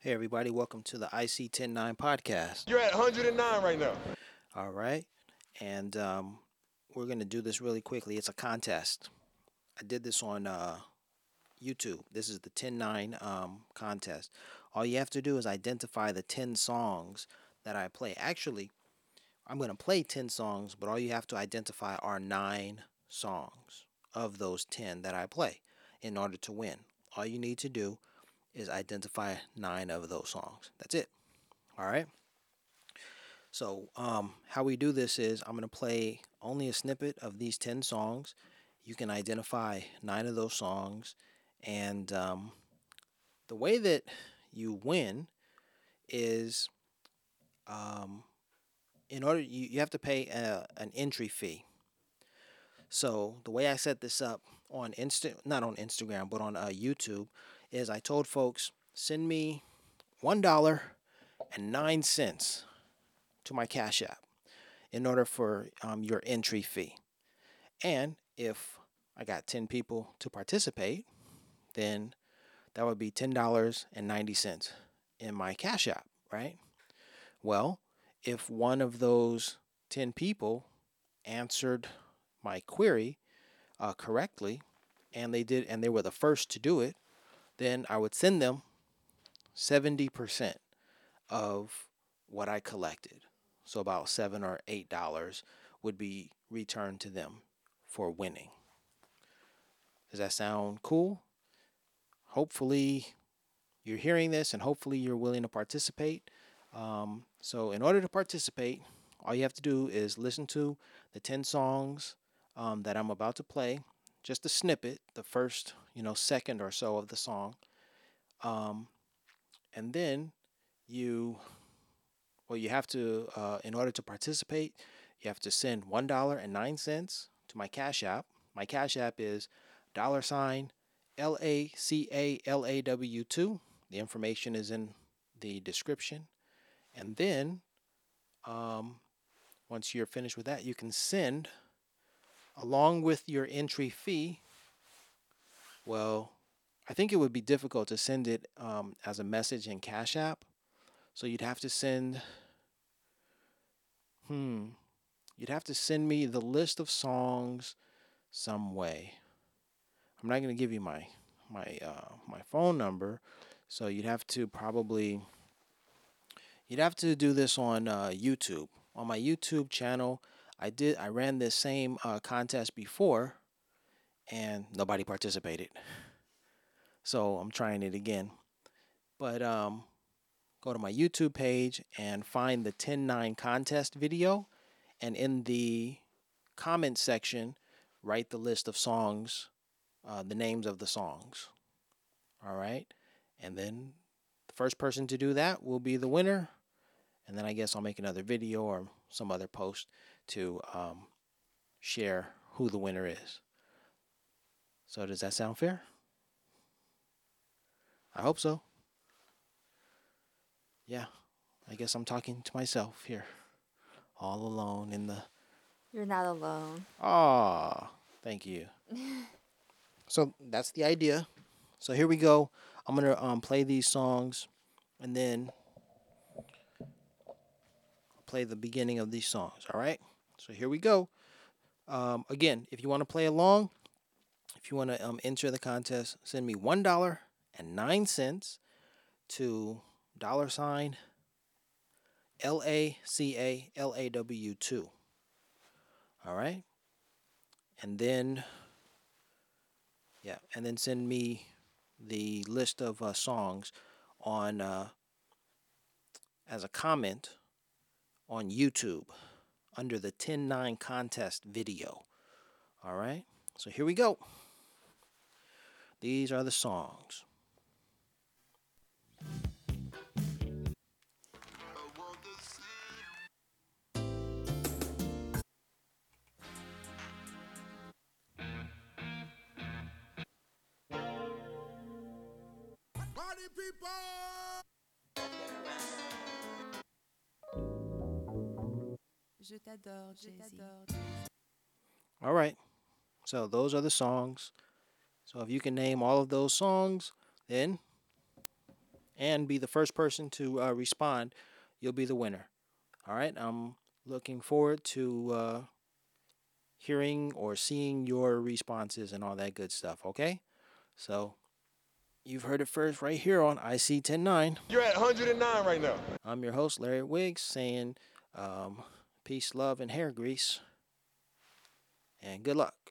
Hey, everybody, welcome to the IC 109 podcast. You're at 109 right now. All right. And um, we're going to do this really quickly. It's a contest. I did this on uh, YouTube. This is the 109 um, contest. All you have to do is identify the 10 songs that I play. Actually, I'm going to play 10 songs, but all you have to identify are nine songs of those 10 that I play in order to win. All you need to do is identify nine of those songs. That's it. All right. So, um, how we do this is I'm going to play only a snippet of these 10 songs. You can identify nine of those songs. And um, the way that you win is um, in order, you, you have to pay a, an entry fee. So, the way I set this up on Insta, not on Instagram, but on uh, YouTube, is I told folks send me one dollar and nine cents to my Cash App in order for um, your entry fee. And if I got 10 people to participate, then that would be $10.90 in my Cash App, right? Well, if one of those 10 people answered my query uh, correctly and they did and they were the first to do it, then I would send them 70% of what I collected. So about seven or eight dollars would be returned to them for winning. Does that sound cool? Hopefully, you're hearing this and hopefully you're willing to participate. Um, so, in order to participate, all you have to do is listen to the 10 songs um, that I'm about to play, just a snippet, the first, you know, second or so of the song. Um, and then you, well, you have to, uh, in order to participate, you have to send $1.09 to my Cash App. My Cash App is dollar sign L A C A L A W 2. The information is in the description. And then, um, once you're finished with that, you can send, along with your entry fee, well, I think it would be difficult to send it um, as a message in Cash App. So you'd have to send, hmm, you'd have to send me the list of songs some way. I'm not going to give you my my uh, my phone number, so you'd have to probably you'd have to do this on uh, YouTube. On my YouTube channel, I did I ran this same uh, contest before, and nobody participated. So I'm trying it again. But um, go to my YouTube page and find the 10-9 contest video. And in the comment section, write the list of songs, uh, the names of the songs. All right. And then the first person to do that will be the winner. And then I guess I'll make another video or some other post to um, share who the winner is. So, does that sound fair? I hope so. Yeah, I guess I'm talking to myself here, all alone in the. You're not alone. Ah, thank you. so that's the idea. So here we go. I'm gonna um, play these songs, and then play the beginning of these songs. All right. So here we go. Um, again, if you want to play along, if you want to um, enter the contest, send me one dollar and nine cents to dollar sign L A C A L A W two. All right. And then, yeah, and then send me the list of uh, songs on uh, as a comment on YouTube under the 10-9 contest video. All right. So here we go. These are the songs. People! Je t'adore, Jay-Z. All right. So those are the songs. So if you can name all of those songs, then and be the first person to uh, respond, you'll be the winner. All right. I'm looking forward to uh, hearing or seeing your responses and all that good stuff. Okay. So you've heard it first right here on IC 109. You're at 109 right now. I'm your host, Larry Wiggs, saying um, peace, love, and hair grease. And good luck.